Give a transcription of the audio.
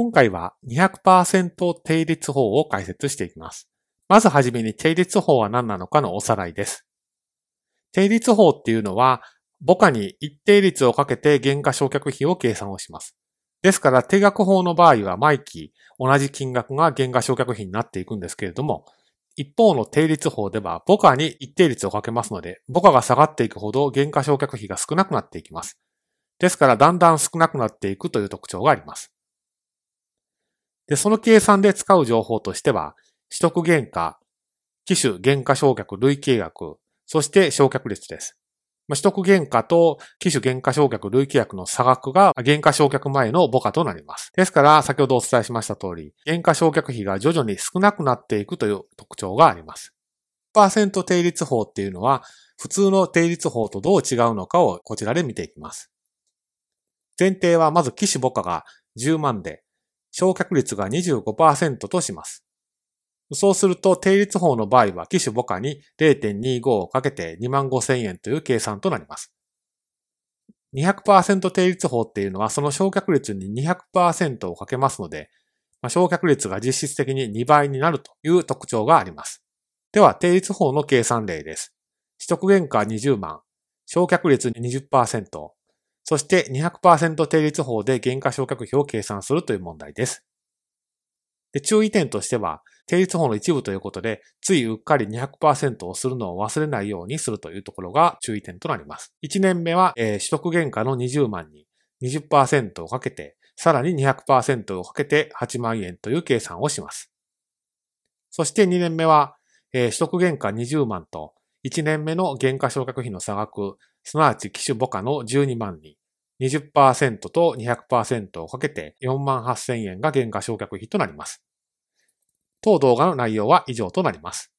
今回は200%定率法を解説していきます。まずはじめに定率法は何なのかのおさらいです。定率法っていうのは、母価に一定率をかけて原価償却費を計算をします。ですから、定額法の場合は毎期同じ金額が原価償却費になっていくんですけれども、一方の定率法では母価に一定率をかけますので、母価が下がっていくほど原価償却費が少なくなっていきます。ですから、だんだん少なくなっていくという特徴があります。で、その計算で使う情報としては、取得原価、機種原価償却累計額、そして償却率です。ま取得原価と機種原価償却累計額の差額が原価償却前の母価となります。ですから、先ほどお伝えしました通り、原価償却費が徐々に少なくなっていくという特徴があります。1%定率法っていうのは、普通の定率法とどう違うのかをこちらで見ていきます。前提はまず機種母価が10万で、償却率が25%とします。そうすると、定率法の場合は、機種母価に0.25をかけて2万5千円という計算となります。200%定率法っていうのは、その償却率に200%をかけますので、まあ、償却率が実質的に2倍になるという特徴があります。では、定率法の計算例です。取得原価20万、償却率20%、そして200%定率法で原価償却費を計算するという問題です。で注意点としては、定率法の一部ということで、ついうっかり200%をするのを忘れないようにするというところが注意点となります。1年目は、えー、取得原価の20万に20%をかけて、さらに200%をかけて8万円という計算をします。そして2年目は、えー、取得原価20万と1年目の原価償却費の差額、すなわち機種母価の12万に20%と200%をかけて48,000円が減価償却費となります。当動画の内容は以上となります。